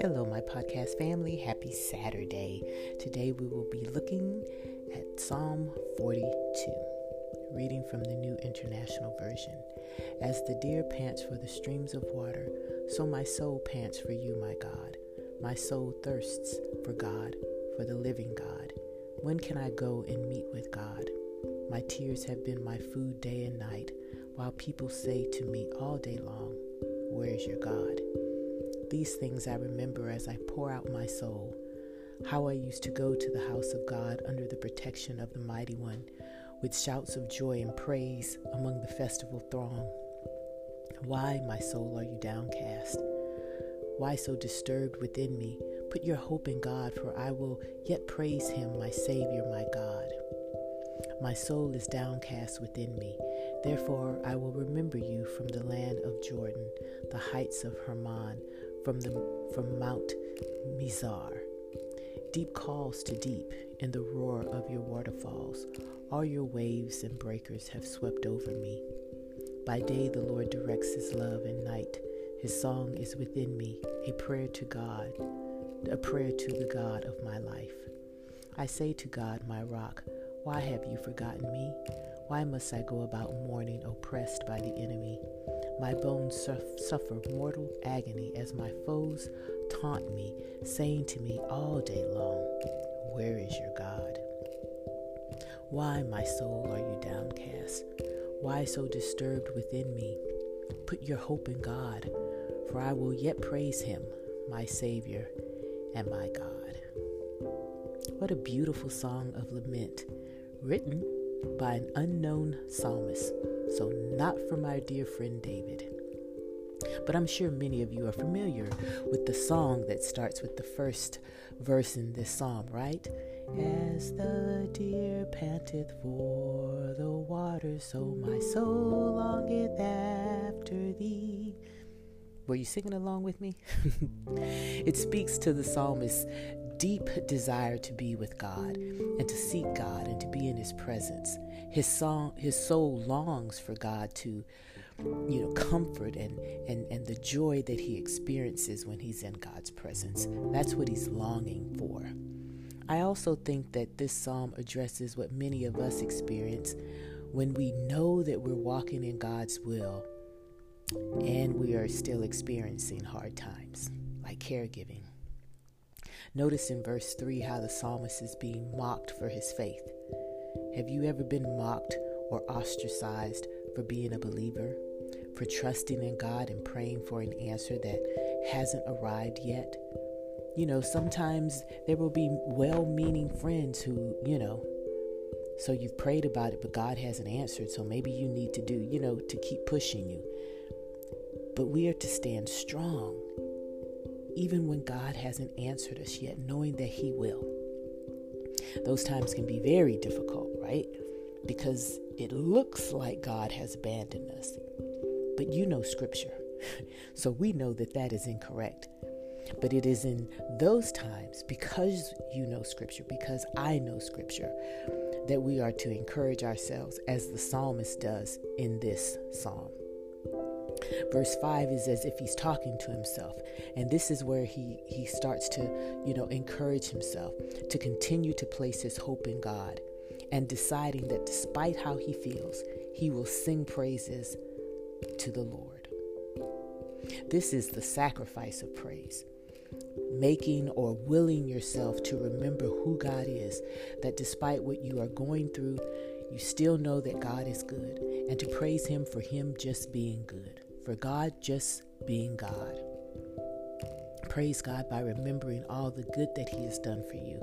Hello, my podcast family. Happy Saturday. Today we will be looking at Psalm 42, reading from the New International Version. As the deer pants for the streams of water, so my soul pants for you, my God. My soul thirsts for God, for the living God. When can I go and meet with God? My tears have been my food day and night, while people say to me all day long, Where is your God? These things I remember as I pour out my soul. How I used to go to the house of God under the protection of the Mighty One, with shouts of joy and praise among the festival throng. Why, my soul, are you downcast? Why so disturbed within me? Put your hope in God, for I will yet praise him, my Savior, my God. My soul is downcast within me. Therefore, I will remember you from the land of Jordan, the heights of Hermon, from, the, from Mount Mizar. Deep calls to deep in the roar of your waterfalls. All your waves and breakers have swept over me. By day, the Lord directs his love, and night, his song is within me, a prayer to God, a prayer to the God of my life. I say to God, my rock, why have you forgotten me? Why must I go about mourning, oppressed by the enemy? My bones suffer mortal agony as my foes taunt me, saying to me all day long, Where is your God? Why, my soul, are you downcast? Why so disturbed within me? Put your hope in God, for I will yet praise him, my Savior and my God. What a beautiful song of lament, written by an unknown psalmist, so not from our dear friend David. But I'm sure many of you are familiar with the song that starts with the first verse in this psalm, right? As the deer panteth for the water, so my soul longeth after thee. Were you singing along with me? it speaks to the psalmist's deep desire to be with God and to seek God and to be in his presence. His song his soul longs for God to you know comfort and, and and the joy that he experiences when he's in God's presence. That's what he's longing for. I also think that this psalm addresses what many of us experience when we know that we're walking in God's will and we are still experiencing hard times, like caregiving. Notice in verse 3 how the psalmist is being mocked for his faith. Have you ever been mocked or ostracized for being a believer? For trusting in God and praying for an answer that hasn't arrived yet? you know, sometimes there will be well meaning friends who, you know, so you've prayed about it, but God hasn't answered. So maybe you need to do, you know, to keep pushing you. But we are to stand strong, even when God hasn't answered us yet, knowing that He will. Those times can be very difficult, right? Because it looks like God has abandoned us. But you know Scripture. so we know that that is incorrect. But it is in those times, because you know Scripture, because I know Scripture, that we are to encourage ourselves as the psalmist does in this psalm. Verse 5 is as if he's talking to himself. And this is where he, he starts to, you know, encourage himself to continue to place his hope in God and deciding that despite how he feels, he will sing praises to the Lord. This is the sacrifice of praise making or willing yourself to remember who God is, that despite what you are going through, you still know that God is good, and to praise Him for Him just being good, for God just being God. Praise God by remembering all the good that He has done for you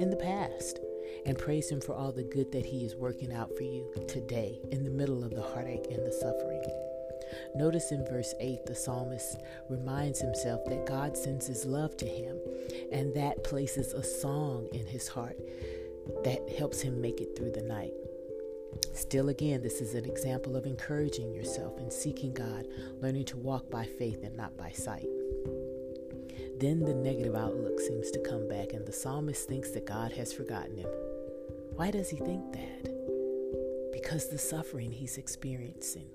in the past, and praise Him for all the good that He is working out for you today in the middle of the heartache and the suffering. Notice in verse 8, the psalmist reminds himself that God sends his love to him, and that places a song in his heart that helps him make it through the night. Still, again, this is an example of encouraging yourself and seeking God, learning to walk by faith and not by sight. Then the negative outlook seems to come back, and the psalmist thinks that God has forgotten him. Why does he think that? Because the suffering he's experiencing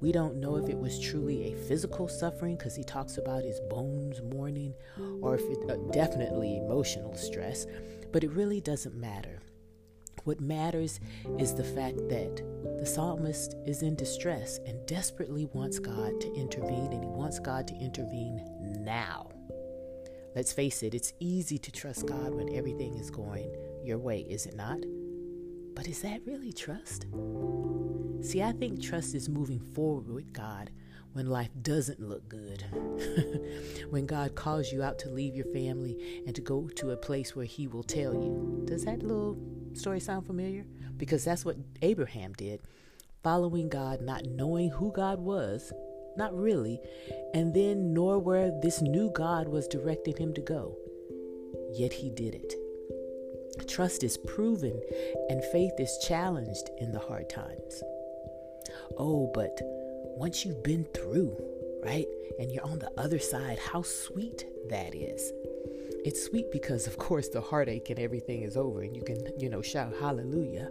We don't know if it was truly a physical suffering because he talks about his bones mourning, or if it uh, definitely emotional stress, but it really doesn't matter. What matters is the fact that the psalmist is in distress and desperately wants God to intervene, and he wants God to intervene now. Let's face it, it's easy to trust God when everything is going your way, is it not? But is that really trust? See, I think trust is moving forward with God when life doesn't look good. when God calls you out to leave your family and to go to a place where He will tell you. Does that little story sound familiar? Because that's what Abraham did. Following God, not knowing who God was, not really, and then nor where this new God was directing him to go. Yet he did it. Trust is proven and faith is challenged in the hard times. Oh, but once you've been through, right, and you're on the other side, how sweet that is. It's sweet because, of course, the heartache and everything is over and you can, you know, shout hallelujah.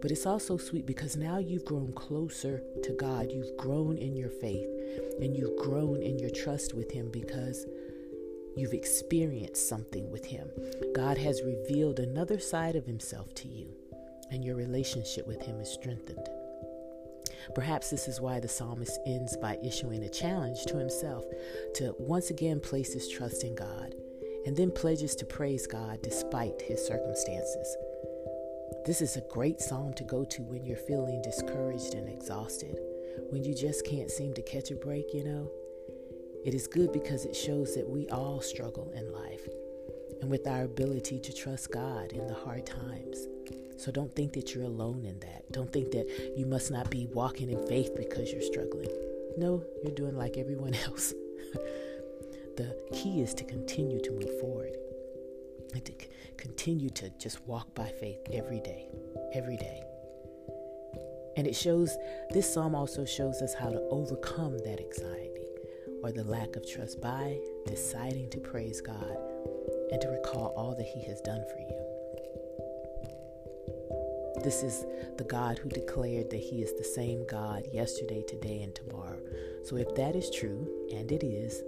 But it's also sweet because now you've grown closer to God. You've grown in your faith and you've grown in your trust with Him because you've experienced something with Him. God has revealed another side of Himself to you, and your relationship with Him is strengthened. Perhaps this is why the psalmist ends by issuing a challenge to himself to once again place his trust in God and then pledges to praise God despite his circumstances. This is a great psalm to go to when you're feeling discouraged and exhausted, when you just can't seem to catch a break, you know. It is good because it shows that we all struggle in life and with our ability to trust God in the hard times. So don't think that you're alone in that. Don't think that you must not be walking in faith because you're struggling. No, you're doing like everyone else. The key is to continue to move forward and to c- continue to just walk by faith every day, every day. And it shows, this psalm also shows us how to overcome that anxiety or the lack of trust by deciding to praise God and to recall all that He has done for you. This is the God who declared that He is the same God yesterday, today, and tomorrow. So if that is true, and it is,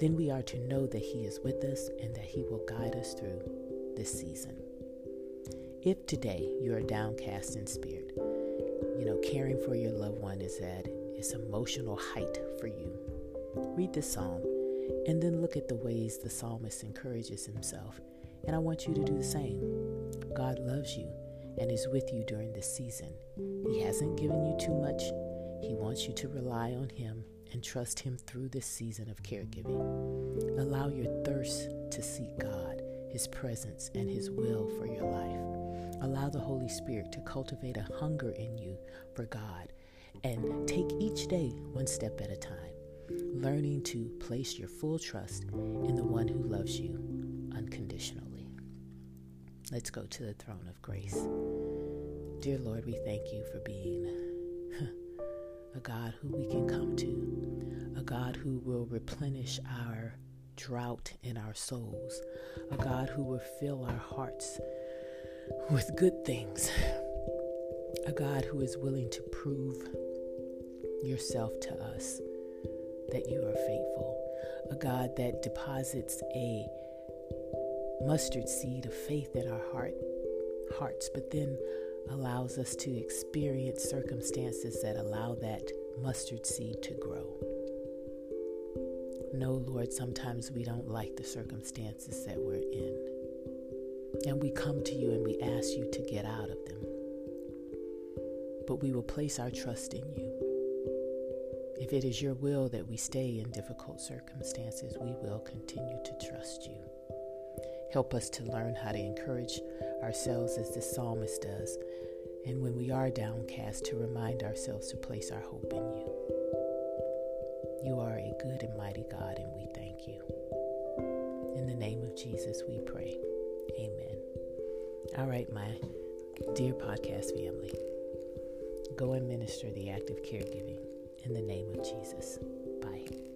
then we are to know that He is with us and that He will guide us through this season. If today you are downcast in spirit, you know, caring for your loved one is at its emotional height for you, read this psalm and then look at the ways the psalmist encourages himself. And I want you to do the same. God loves you and is with you during this season. He hasn't given you too much, He wants you to rely on Him and trust Him through this season of caregiving. Allow your thirst to seek God, His presence, and His will for your life. Allow the Holy Spirit to cultivate a hunger in you for God and take each day one step at a time, learning to place your full trust in the one who loves you unconditionally. Let's go to the throne of grace. Dear Lord, we thank you for being a God who we can come to, a God who will replenish our drought in our souls, a God who will fill our hearts with good things, a God who is willing to prove yourself to us that you are faithful, a God that deposits a mustard seed of faith in our heart hearts, but then allows us to experience circumstances that allow that mustard seed to grow. No, Lord, sometimes we don't like the circumstances that we're in. And we come to you and we ask you to get out of them. But we will place our trust in you. If it is your will that we stay in difficult circumstances, we will continue to trust you. Help us to learn how to encourage ourselves as the psalmist does, and when we are downcast, to remind ourselves to place our hope in you. You are a good and mighty God, and we thank you. In the name of Jesus, we pray. Amen. All right, my dear podcast family, go and minister the act of caregiving in the name of Jesus. Bye.